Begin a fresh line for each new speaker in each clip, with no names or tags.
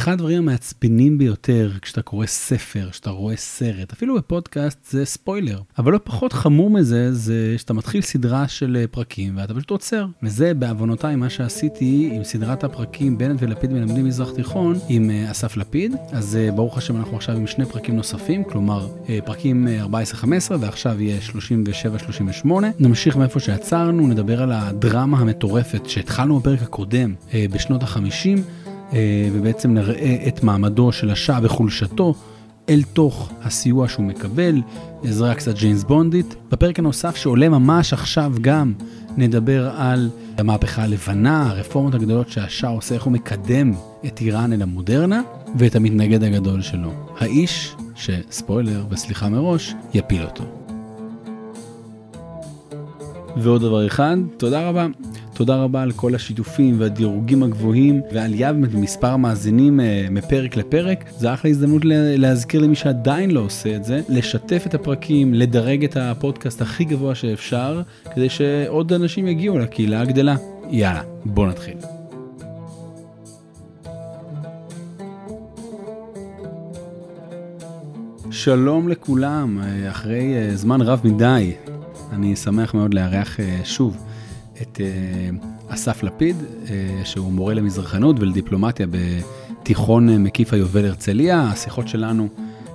אחד הדברים המעצבנים ביותר כשאתה קורא ספר, כשאתה רואה סרט, אפילו בפודקאסט זה ספוילר. אבל לא פחות חמור מזה, זה שאתה מתחיל סדרה של אה, פרקים ואתה פשוט עוצר. וזה בעוונותיי מה שעשיתי עם סדרת הפרקים בנט ולפיד מלמדים מזרח תיכון עם אה, אסף לפיד. אז אה, ברוך השם אנחנו עכשיו עם שני פרקים נוספים, כלומר פרקים 14-15 ועכשיו יהיה 37-38. נמשיך מאיפה שעצרנו, נדבר על הדרמה המטורפת שהתחלנו בפרק הקודם בשנות ה-50. אה, ובעצם נראה את מעמדו של השעה וחולשתו אל תוך הסיוע שהוא מקבל, עזרה קצת ג'יימס בונדית. בפרק הנוסף שעולה ממש עכשיו גם נדבר על המהפכה הלבנה, הרפורמות הגדולות שהשעה עושה, איך הוא מקדם את איראן אל המודרנה, ואת המתנגד הגדול שלו, האיש שספוילר וסליחה מראש, יפיל אותו. ועוד דבר אחד, תודה רבה. תודה רבה על כל השיתופים והדירוגים הגבוהים ועלייה במספר המאזינים אה, מפרק לפרק. זה אחלה הזדמנות להזכיר למי שעדיין לא עושה את זה, לשתף את הפרקים, לדרג את הפודקאסט הכי גבוה שאפשר, כדי שעוד אנשים יגיעו לקהילה הגדלה. יאללה, בוא נתחיל. שלום לכולם, אה, אחרי אה, זמן רב מדי, אני שמח מאוד לארח שוב את uh, אסף לפיד, uh, שהוא מורה למזרחנות ולדיפלומטיה בתיכון uh, מקיף היובל הרצליה. השיחות שלנו,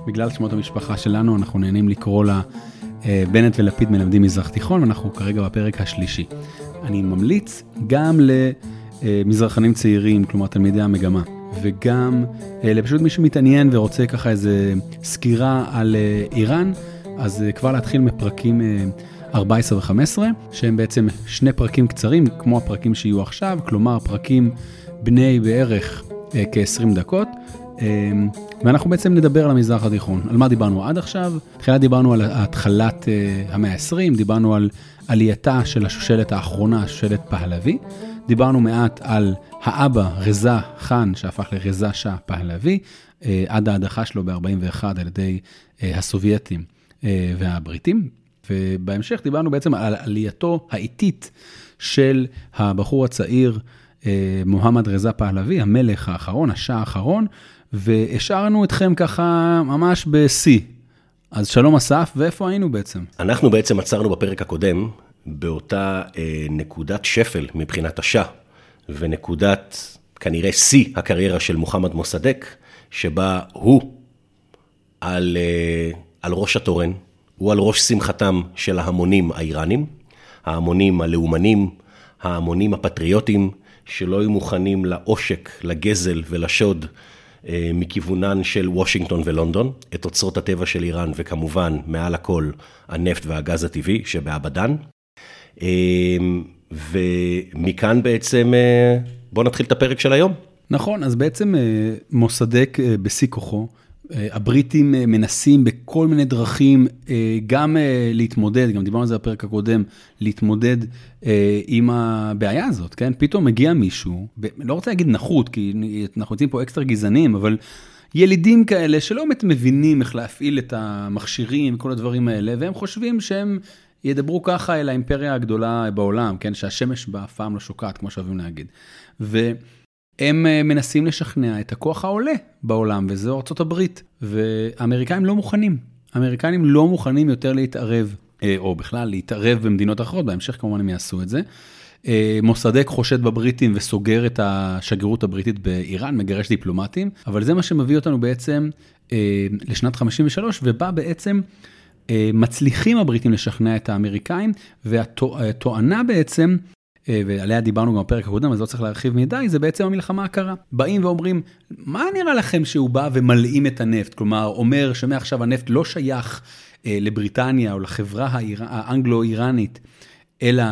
בגלל שמות המשפחה שלנו, אנחנו נהנים לקרוא לה בנט ולפיד מלמדים מזרח תיכון, ואנחנו כרגע בפרק השלישי. אני ממליץ גם למזרחנים צעירים, כלומר תלמידי המגמה, וגם לפשוט מי שמתעניין ורוצה ככה איזה סקירה על איראן, אז כבר להתחיל מפרקים... Uh, 14 ו-15, שהם בעצם שני פרקים קצרים, כמו הפרקים שיהיו עכשיו, כלומר פרקים בני בערך אה, כ-20 דקות. אה, ואנחנו בעצם נדבר על המזרח התיכון. על מה דיברנו עד עכשיו? תחילה דיברנו על התחלת אה, המאה ה-20, דיברנו על עלייתה של השושלת האחרונה, השושלת פהלוי. דיברנו מעט על האבא רזה חאן, שהפך לרזה שאה פהלוי, אה, עד ההדחה שלו ב-41 על ידי אה, הסובייטים אה, והבריטים. ובהמשך דיברנו בעצם על עלייתו האיטית של הבחור הצעיר אה, מוחמד רזה פהלוי, המלך האחרון, השאה האחרון, והשארנו אתכם ככה ממש בשיא. אז שלום אסף, ואיפה היינו בעצם?
אנחנו בעצם עצרנו בפרק הקודם באותה אה, נקודת שפל מבחינת השאה, ונקודת כנראה שיא הקריירה של מוחמד מוסדק, שבה הוא על, אה, על ראש התורן, הוא על ראש שמחתם של ההמונים האיראנים, ההמונים הלאומנים, ההמונים הפטריוטים, שלא היו מוכנים לעושק, לגזל ולשוד אה, מכיוונן של וושינגטון ולונדון, את אוצרות הטבע של איראן, וכמובן, מעל הכל, הנפט והגז הטבעי שבעבדן. אה, ומכאן בעצם, אה, בואו נתחיל את הפרק של היום.
נכון, אז בעצם מוסדק בשיא כוחו. אה, הבריטים אה, מנסים בכל מיני דרכים אה, גם להתמודד, גם דיברנו על זה בפרק הקודם, להתמודד עם הבעיה הזאת, כן? פתאום מגיע מישהו, לא רוצה להגיד נחות, כי אנחנו יוצאים פה אקסטרה גזענים, אבל ילידים כאלה שלא באמת מבינים איך להפעיל את המכשירים וכל הדברים האלה, והם חושבים שהם ידברו ככה אל האימפריה הגדולה בעולם, כן? שהשמש בה אף פעם לא שוקעת, כמו שאוהבים להגיד. ו... הם אה, מנסים לשכנע את הכוח העולה בעולם, וזו ארצות הברית. והאמריקאים לא מוכנים. האמריקאים לא מוכנים יותר להתערב, אה, או בכלל להתערב במדינות אחרות, בהמשך כמובן הם יעשו את זה. אה, מוסדק חושד בבריטים וסוגר את השגרירות הבריטית באיראן, מגרש דיפלומטים, אבל זה מה שמביא אותנו בעצם לשנת 53, ובה בעצם מצליחים הבריטים לשכנע את האמריקאים, והתואנה בעצם ועליה דיברנו גם בפרק הקודם, אז לא צריך להרחיב מדי, זה בעצם המלחמה הקרה. באים ואומרים, מה נראה לכם שהוא בא ומלאים את הנפט? כלומר, אומר שמעכשיו הנפט לא שייך אה, לבריטניה או לחברה האיר... האנגלו-איראנית, אלא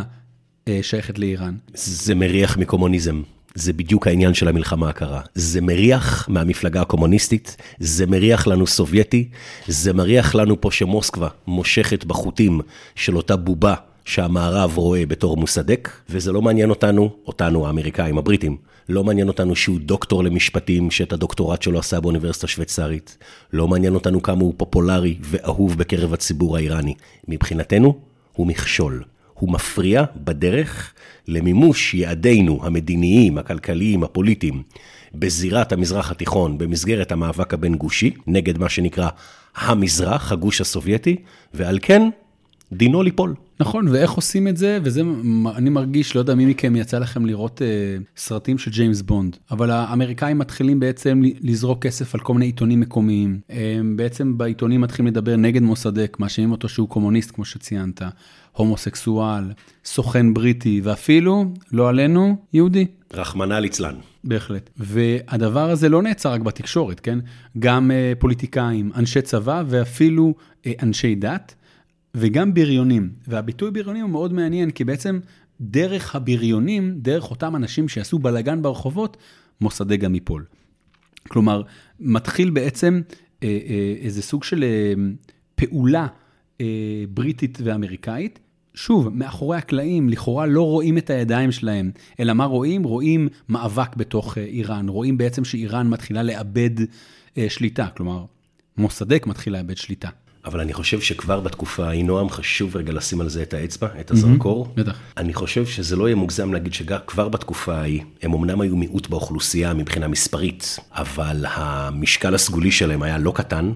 אה, שייכת לאיראן.
זה מריח מקומוניזם. זה בדיוק העניין של המלחמה הקרה. זה מריח מהמפלגה הקומוניסטית, זה מריח לנו סובייטי, זה מריח לנו פה שמוסקבה מושכת בחוטים של אותה בובה שהמערב רואה בתור מוסדק, וזה לא מעניין אותנו, אותנו האמריקאים, הבריטים, לא מעניין אותנו שהוא דוקטור למשפטים, שאת הדוקטורט שלו עשה באוניברסיטה שוויצרית, לא מעניין אותנו כמה הוא פופולרי ואהוב בקרב הציבור האיראני. מבחינתנו, הוא מכשול. הוא מפריע בדרך למימוש יעדינו המדיניים, הכלכליים, הפוליטיים, בזירת המזרח התיכון במסגרת המאבק הבין-גושי, נגד מה שנקרא המזרח, הגוש הסובייטי, ועל כן דינו ליפול.
נכון, ואיך עושים את זה, וזה, אני מרגיש, לא יודע מי מכם יצא לכם לראות אה, סרטים של ג'יימס בונד, אבל האמריקאים מתחילים בעצם לזרוק כסף על כל מיני עיתונים מקומיים. הם בעצם בעיתונים מתחילים לדבר נגד מוסדק, מאשימים אותו שהוא קומוניסט, כמו שציינת, הומוסקסואל, סוכן בריטי, ואפילו, לא עלינו, יהודי.
רחמנא ליצלן.
בהחלט. והדבר הזה לא נעצר רק בתקשורת, כן? גם uh, פוליטיקאים, אנשי צבא ואפילו uh, אנשי דת. וגם בריונים. והביטוי בריונים הוא מאוד מעניין, כי בעצם דרך הבריונים, דרך אותם אנשים שיעשו בלאגן ברחובות, מוסדי גם ייפול. כלומר, מתחיל בעצם אה, אה, איזה סוג של אה, פעולה בריטית ואמריקאית. שוב, מאחורי הקלעים, לכאורה לא רואים את הידיים שלהם, אלא מה רואים? רואים מאבק בתוך איראן, רואים בעצם שאיראן מתחילה לאבד שליטה, כלומר, מוסדק מתחיל לאבד שליטה.
אבל אני חושב שכבר בתקופה ההיא, נועם, חשוב רגע לשים על זה את האצבע, את הזרקור.
בטח.
אני חושב שזה לא יהיה מוגזם להגיד שכבר בתקופה ההיא, הם אמנם היו מיעוט באוכלוסייה מבחינה מספרית, אבל המשקל הסגולי שלהם היה לא קטן.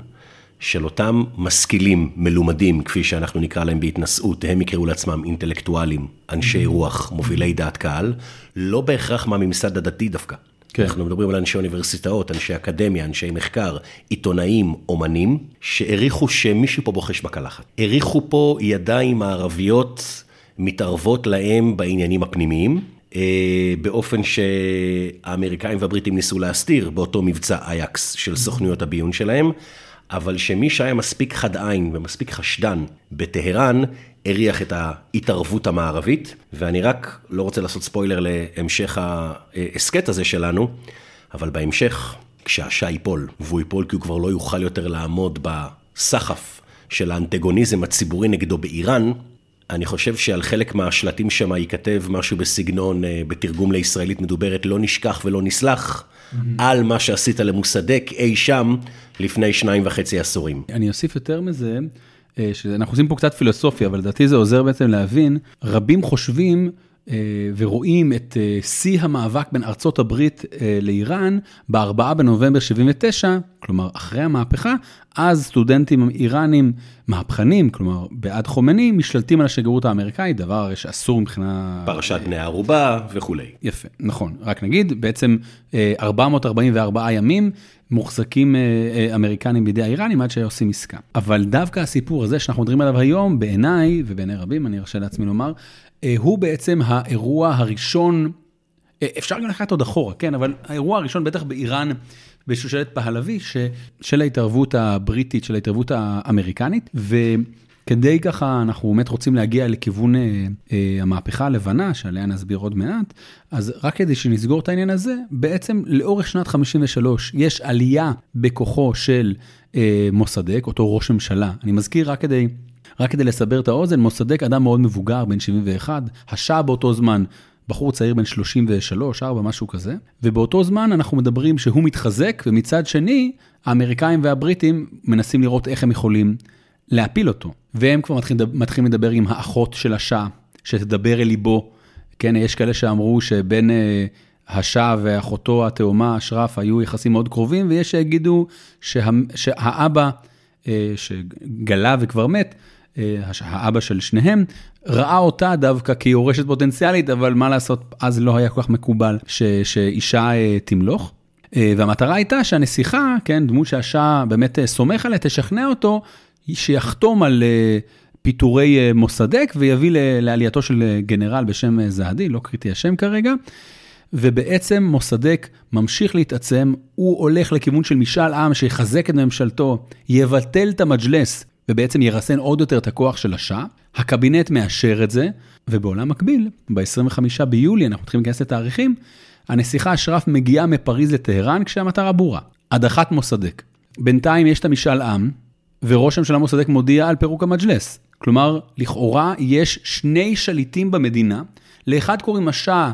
של אותם משכילים, מלומדים, כפי שאנחנו נקרא להם בהתנשאות, הם יקראו לעצמם אינטלקטואלים, אנשי רוח, מובילי דעת קהל, לא בהכרח מהממסד הדתי דווקא. כן. אנחנו מדברים על אנשי אוניברסיטאות, אנשי אקדמיה, אנשי מחקר, עיתונאים, אומנים, שהעריכו שמישהו פה בוחש בקלחת. העריכו פה ידיים מערביות מתערבות להם בעניינים הפנימיים. אה, באופן שהאמריקאים והבריטים ניסו להסתיר באותו מבצע אייקס של סוכנויות הביון שלהם, אבל שמי שהיה מספיק חד עין ומספיק חשדן בטהרן, הריח את ההתערבות המערבית, ואני רק לא רוצה לעשות ספוילר להמשך ההסכת הזה שלנו, אבל בהמשך, כשהשע ייפול, והוא ייפול כי הוא כבר לא יוכל יותר לעמוד בסחף של האנטגוניזם הציבורי נגדו באיראן, אני חושב שעל חלק מהשלטים שם ייכתב משהו בסגנון, אה, בתרגום לישראלית מדוברת, לא נשכח ולא נסלח, mm-hmm. על מה שעשית למוסדק אי שם לפני שניים וחצי עשורים.
אני אוסיף יותר מזה, שאנחנו עושים פה קצת פילוסופיה, אבל לדעתי זה עוזר בעצם להבין, רבים חושבים אה, ורואים את אה, שיא המאבק בין ארצות הברית לאיראן ב-4 בנובמבר 79, כלומר אחרי המהפכה, אז סטודנטים איראנים מהפכנים, כלומר בעד חומני, משתלטים על השגרירות האמריקאית, דבר הרי שאסור מבחינה...
פרשת בני ערובה וכולי.
יפה, נכון. רק נגיד, בעצם 444 ימים מוחזקים אה, אה, אמריקנים בידי האיראנים עד שעושים עסקה. אבל דווקא הסיפור הזה שאנחנו מדברים עליו היום, בעיניי, ובעיני רבים, אני ארשה לעצמי לומר, אה, הוא בעצם האירוע הראשון, אפשר גם לקחת עוד אחורה, כן, אבל האירוע הראשון בטח באיראן, בשושלת פהלוי, של ההתערבות הבריטית, של ההתערבות האמריקנית, ו... כדי ככה, אנחנו באמת רוצים להגיע לכיוון אה, אה, המהפכה הלבנה, שעליה נסביר עוד מעט, אז רק כדי שנסגור את העניין הזה, בעצם לאורך שנת 53 יש עלייה בכוחו של אה, מוסדק, אותו ראש ממשלה. אני מזכיר רק כדי... רק כדי לסבר את האוזן, מוסדק אדם מאוד מבוגר, בן 71, השעה באותו זמן בחור צעיר בן 33, 4, משהו כזה, ובאותו זמן אנחנו מדברים שהוא מתחזק, ומצד שני, האמריקאים והבריטים מנסים לראות איך הם יכולים להפיל אותו. והם כבר מתחילים, לדבר עם האחות של השאה, שתדבר אל ליבו. כן, יש כאלה שאמרו שבין אה, השאה ואחותו התאומה, אשרף, היו יחסים מאוד קרובים, ויש שיגידו שה, שהאבא, אה, שגלה וכבר מת, האבא של שניהם, ראה אותה דווקא כיורשת פוטנציאלית, אבל מה לעשות, אז לא היה כל כך מקובל ש, שאישה תמלוך. והמטרה הייתה שהנסיכה, כן, דמות שהשאה באמת סומך עליה, תשכנע אותו שיחתום על אה, פיטורי אה, מוסדק ויביא לעלייתו של אה, גנרל בשם זהדי, לא קריטי השם כרגע. ובעצם מוסדק ממשיך להתעצם, הוא הולך לכיוון של משאל עם שיחזק את ממשלתו, יבטל את המג'לס ובעצם ירסן עוד יותר את הכוח של השאה. הקבינט מאשר את זה, ובעולם מקביל, ב-25 ביולי, אנחנו מתחילים להיכנס לתאריכים, הנסיכה אשרף מגיעה מפריז לטהרן כשהמטרה ברורה, הדחת מוסדק. בינתיים יש את המשאל עם, וראש הממשלה מוסדק מודיע על פירוק המג'לס. כלומר, לכאורה יש שני שליטים במדינה, לאחד קוראים השאה,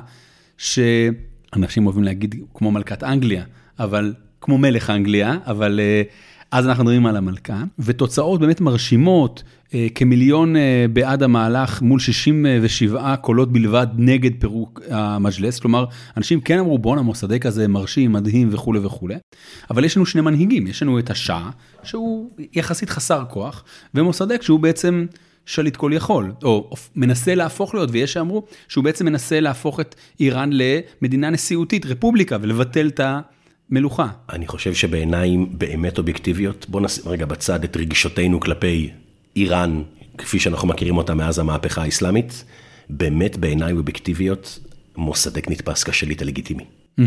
שאנשים אוהבים להגיד כמו מלכת אנגליה, אבל כמו מלך אנגליה, אבל uh, אז אנחנו מדברים על המלכה, ותוצאות באמת מרשימות, אה, כמיליון אה, בעד המהלך מול 67 קולות בלבד נגד פירוק המג'לס, כלומר, אנשים כן אמרו בואנה מוסדק הזה מרשים, מדהים וכולי וכולי, אבל יש לנו שני מנהיגים, יש לנו את השאה, שהוא יחסית חסר כוח, ומוסדק שהוא בעצם... שליט כל יכול, או מנסה להפוך להיות, ויש שאמרו שהוא בעצם מנסה להפוך את איראן למדינה נשיאותית, רפובליקה, ולבטל את המלוכה.
אני חושב שבעיניים באמת אובייקטיביות, בוא נשים רגע בצד את רגשותינו כלפי איראן, כפי שאנחנו מכירים אותה מאז המהפכה האסלאמית, באמת בעיניים אובייקטיביות, מוסדק נתפס כשליט הלגיטימי. Mm-hmm.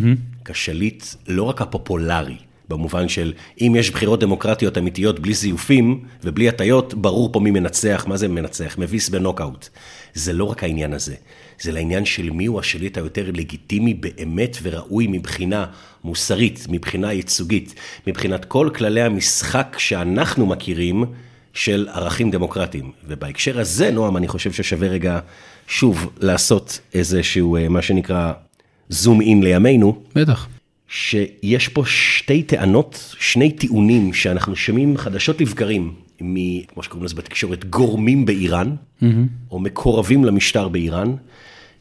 כשליט לא רק הפופולרי, במובן של אם יש בחירות דמוקרטיות אמיתיות בלי זיופים ובלי הטיות, ברור פה מי מנצח, מה זה מנצח? מביס בנוקאוט. זה לא רק העניין הזה, זה לעניין של מי הוא השליט היותר לגיטימי באמת וראוי מבחינה מוסרית, מבחינה ייצוגית, מבחינת כל כללי המשחק שאנחנו מכירים של ערכים דמוקרטיים. ובהקשר הזה, נועם, אני חושב ששווה רגע שוב לעשות איזשהו, אה, מה שנקרא, זום אין לימינו.
בטח.
שיש פה שתי טענות, שני טיעונים שאנחנו שומעים חדשות לבקרים, מ, כמו שקוראים לזה בתקשורת, גורמים באיראן, mm-hmm. או מקורבים למשטר באיראן,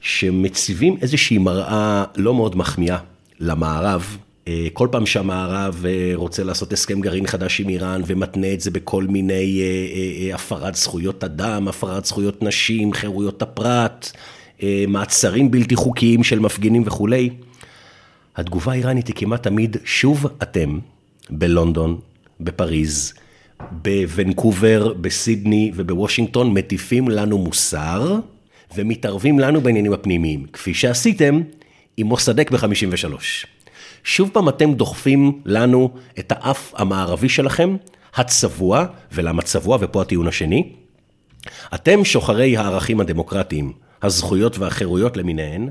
שמציבים איזושהי מראה לא מאוד מחמיאה למערב. אה, כל פעם שהמערב אה, רוצה לעשות הסכם גרעין חדש עם איראן ומתנה את זה בכל מיני אה, הפרת זכויות אדם, הפרת זכויות נשים, חירויות הפרט, מעצרים בלתי חוקיים של מפגינים וכולי. התגובה האיראנית היא כמעט תמיד, שוב אתם, בלונדון, בפריז, בוונקובר, בסידני ובוושינגטון, מטיפים לנו מוסר ומתערבים לנו בעניינים הפנימיים, כפי שעשיתם עם מוסדק ב-53. שוב פעם אתם דוחפים לנו את האף המערבי שלכם, הצבוע, ולמה צבוע, ופה הטיעון השני, אתם שוחרי הערכים הדמוקרטיים, הזכויות והחירויות למיניהן,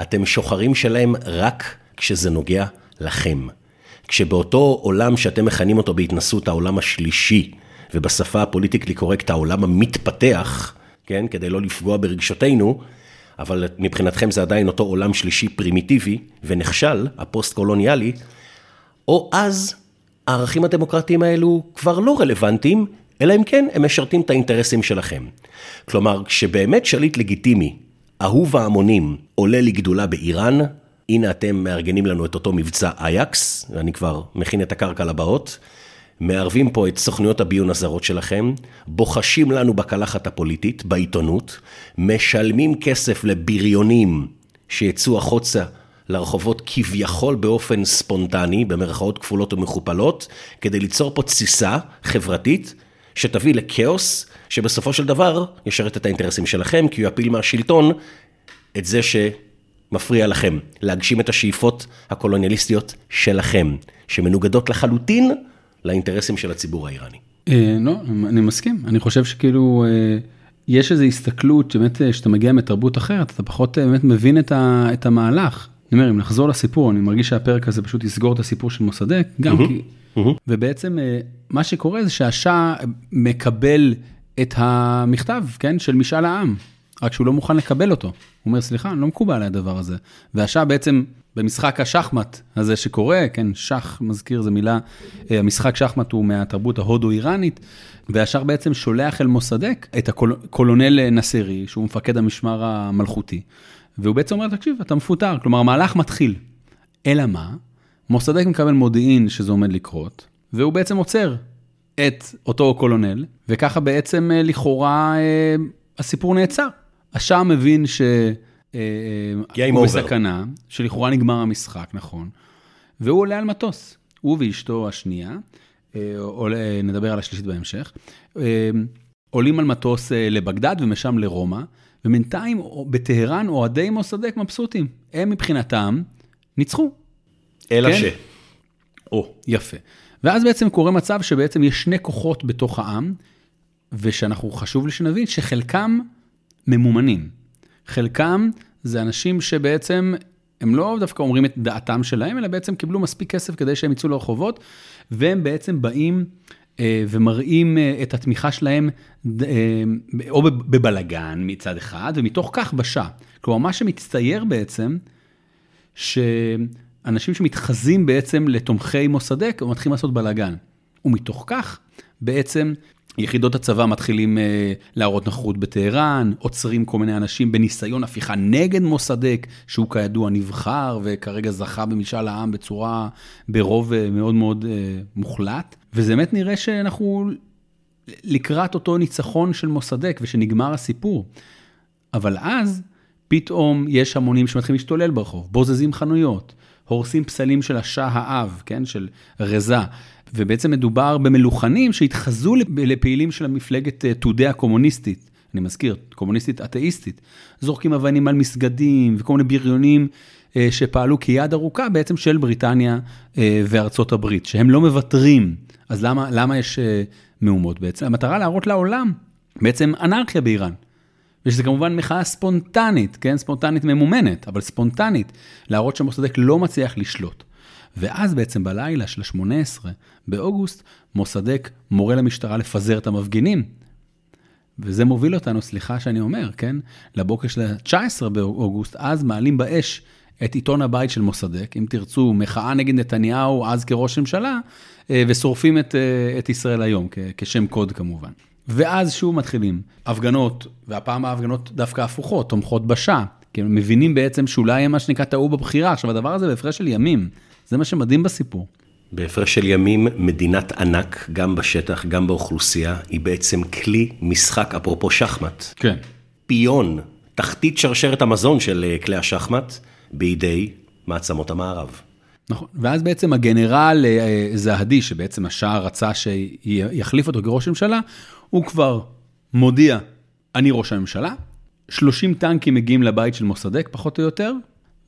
אתם שוחרים שלהם רק כשזה נוגע לכם. כשבאותו עולם שאתם מכנים אותו בהתנשאות העולם השלישי, ובשפה ה politically correct העולם המתפתח, כן, כדי לא לפגוע ברגשותינו, אבל מבחינתכם זה עדיין אותו עולם שלישי פרימיטיבי ונכשל, הפוסט-קולוניאלי, או אז הערכים הדמוקרטיים האלו כבר לא רלוונטיים, אלא אם כן הם משרתים את האינטרסים שלכם. כלומר, כשבאמת שליט לגיטימי, אהוב ההמונים, עולה לגדולה באיראן, הנה אתם מארגנים לנו את אותו מבצע אייקס, ואני כבר מכין את הקרקע לבאות, מערבים פה את סוכנויות הביון הזרות שלכם, בוחשים לנו בקלחת הפוליטית, בעיתונות, משלמים כסף לבריונים שיצאו החוצה לרחובות כביכול באופן ספונטני, במרכאות כפולות ומכופלות, כדי ליצור פה תסיסה חברתית שתביא לכאוס, שבסופו של דבר ישרת את האינטרסים שלכם, כי הוא יפיל מהשלטון את זה ש... מפריע לכם להגשים את השאיפות הקולוניאליסטיות שלכם, שמנוגדות לחלוטין לאינטרסים של הציבור האיראני.
אה, לא, אני מסכים, אני חושב שכאילו אה, יש איזו הסתכלות שבאמת אה, כשאתה מגיע מתרבות אחרת אתה פחות באמת מבין את המהלך. אני אומר אם נחזור לסיפור אני מרגיש שהפרק הזה פשוט יסגור את הסיפור של מוסדק גם כי ובעצם מה שקורה זה שהשאה מקבל את המכתב כן של משאל העם רק שהוא לא מוכן לקבל אותו. הוא אומר, סליחה, לא מקובל עליי הדבר הזה. והשעה בעצם, במשחק השחמט הזה שקורה, כן, שח, מזכיר, זו מילה, אה, המשחק שחמט הוא מהתרבות ההודו-איראנית, והשאר בעצם שולח אל מוסדק את הקולונל נסירי, שהוא מפקד המשמר המלכותי, והוא בעצם אומר, תקשיב, אתה מפוטר, כלומר, המהלך מתחיל. אלא מה? מוסדק מקבל מודיעין שזה עומד לקרות, והוא בעצם עוצר את אותו קולונל, וככה בעצם אה, לכאורה אה, הסיפור נעצר. השאה מבין שהוא אה, בסכנה, שלכאורה נגמר המשחק, נכון, והוא עולה על מטוס, הוא ואשתו השנייה, אה, נדבר על השלישית בהמשך, אה, עולים על מטוס לבגדד ומשם לרומא, ובינתיים בטהרן אוהדי מוסדק מבסוטים. הם מבחינתם ניצחו.
אלא כן? ש...
או, יפה. ואז בעצם קורה מצב שבעצם יש שני כוחות בתוך העם, ושאנחנו חשוב לי שנבין שחלקם ממומנים. חלקם זה אנשים שבעצם הם לא דווקא אומרים את דעתם שלהם, אלא בעצם קיבלו מספיק כסף כדי שהם יצאו לרחובות, והם בעצם באים אה, ומראים אה, את התמיכה שלהם אה, או בבלגן מצד אחד, ומתוך כך בשעה. כלומר, מה שמצטייר בעצם, שאנשים שמתחזים בעצם לתומכי מוסדק, מתחילים לעשות בלגן. ומתוך כך, בעצם יחידות הצבא מתחילים אה, להראות נוכחות בטהרן, עוצרים כל מיני אנשים בניסיון הפיכה נגד מוסדק, שהוא כידוע נבחר וכרגע זכה במשאל העם בצורה, ברוב אה, מאוד מאוד אה, מוחלט. וזה באמת נראה שאנחנו לקראת אותו ניצחון של מוסדק ושנגמר הסיפור. אבל אז פתאום יש המונים שמתחילים להשתולל ברחוב, בוזזים חנויות, הורסים פסלים של השאה האב, כן, של רזה. ובעצם מדובר במלוכנים שהתחזו לפעילים של המפלגת אה, תודי הקומוניסטית, אני מזכיר, קומוניסטית אתאיסטית, זורקים אבנים על מסגדים וכל מיני בריונים אה, שפעלו כיד ארוכה בעצם של בריטניה אה, וארצות הברית, שהם לא מוותרים. אז למה, למה יש מהומות בעצם? המטרה להראות לעולם בעצם אנרכיה באיראן. ושזה כמובן מחאה ספונטנית, כן? ספונטנית ממומנת, אבל ספונטנית, להראות שמוסדק לא מצליח לשלוט. ואז בעצם בלילה של ה-18 באוגוסט, מוסדק מורה למשטרה לפזר את המפגינים. וזה מוביל אותנו, סליחה שאני אומר, כן? לבוקר של ה-19 באוגוסט, אז מעלים באש את עיתון הבית של מוסדק, אם תרצו, מחאה נגד נתניהו אז כראש ממשלה, אה, ושורפים את, אה, את ישראל היום, כשם קוד כמובן. ואז שוב מתחילים הפגנות, והפעם ההפגנות דווקא הפוכות, תומכות בשעה, כי הם מבינים בעצם שאולי הם מה שנקרא טעו בבחירה. עכשיו, הדבר הזה בהפרש של ימים, זה מה שמדהים בסיפור.
בהפרש של ימים, מדינת ענק, גם בשטח, גם באוכלוסייה, היא בעצם כלי משחק, אפרופו שחמט.
כן.
פיון, תחתית שרשרת המזון של אה, כלי השחמט, בידי מעצמות המערב.
נכון, ואז בעצם הגנרל אה, זהדי, שבעצם השער רצה שיחליף אותו כראש ממשלה, הוא כבר מודיע, אני ראש הממשלה, 30 טנקים מגיעים לבית של מוסדק, פחות או יותר,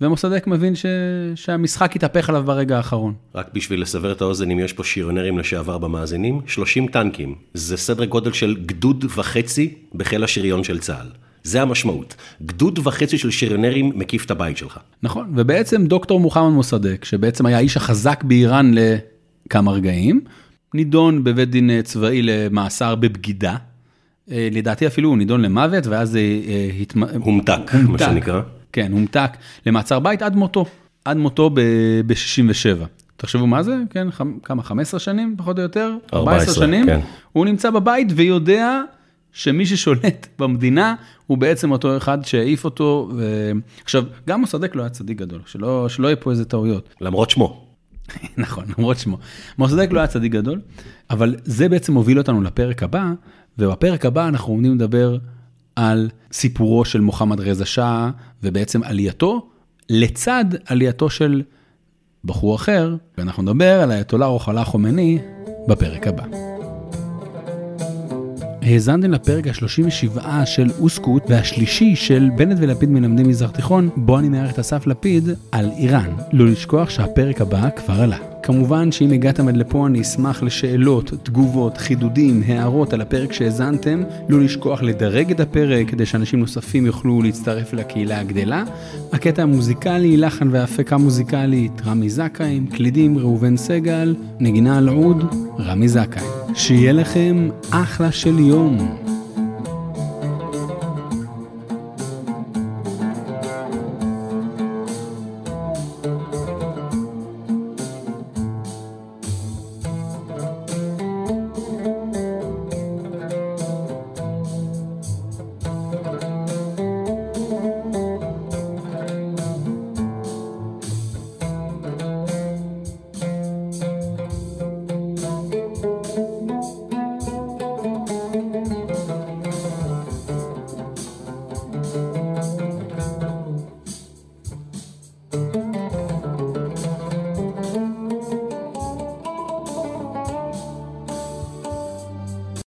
ומוסדק מבין ש... שהמשחק יתהפך עליו ברגע האחרון.
רק בשביל לסבר את האוזן, אם יש פה שריונרים לשעבר במאזינים, 30 טנקים, זה סדר גודל של גדוד וחצי בחיל השריון של צה"ל. זה המשמעות. גדוד וחצי של שריונרים מקיף את הבית שלך.
נכון, ובעצם דוקטור מוחמד מוסדק, שבעצם היה האיש החזק באיראן לכמה רגעים, נידון בבית דין צבאי למאסר בבגידה. אה, לדעתי אפילו הוא נידון למוות, ואז אה,
אה, התמ... הומתק, מה שנקרא.
כן, הומתק למעצר בית עד מותו, עד מותו ב-67. תחשבו מה זה, כן, כמה, 15 שנים פחות או יותר?
14 שנים. כן.
הוא נמצא בבית ויודע שמי ששולט במדינה הוא בעצם אותו אחד שהעיף אותו. ו... עכשיו, גם מוסדק לא היה צדיק גדול, שלא, שלא יהיה פה איזה טעויות.
למרות שמו.
נכון, למרות שמו. מוסדק לא היה צדיק גדול, אבל זה בעצם מוביל אותנו לפרק הבא, ובפרק הבא אנחנו עומדים לדבר על סיפורו של מוחמד רזה שאה, ובעצם עלייתו, לצד עלייתו של בחור אחר, ואנחנו נדבר על האייתולה רוחלה חומני בפרק הבא. האזנתם לפרק ה-37 של אוסקוט והשלישי של בנט ולפיד מלמדים מזרח תיכון, בו אני מארח את אסף לפיד על איראן. לא לשכוח שהפרק הבא כבר עלה. כמובן שאם הגעתם עד לפה אני אשמח לשאלות, תגובות, חידודים, הערות על הפרק שהאזנתם. לא לשכוח לדרג את הפרק כדי שאנשים נוספים יוכלו להצטרף לקהילה הגדלה. הקטע המוזיקלי, לחן והפקה מוזיקלית, רמי זכאים, קלידים ראובן סגל, נגינה על עוד, רמי זכאים. שיהיה לכם אחלה של יום.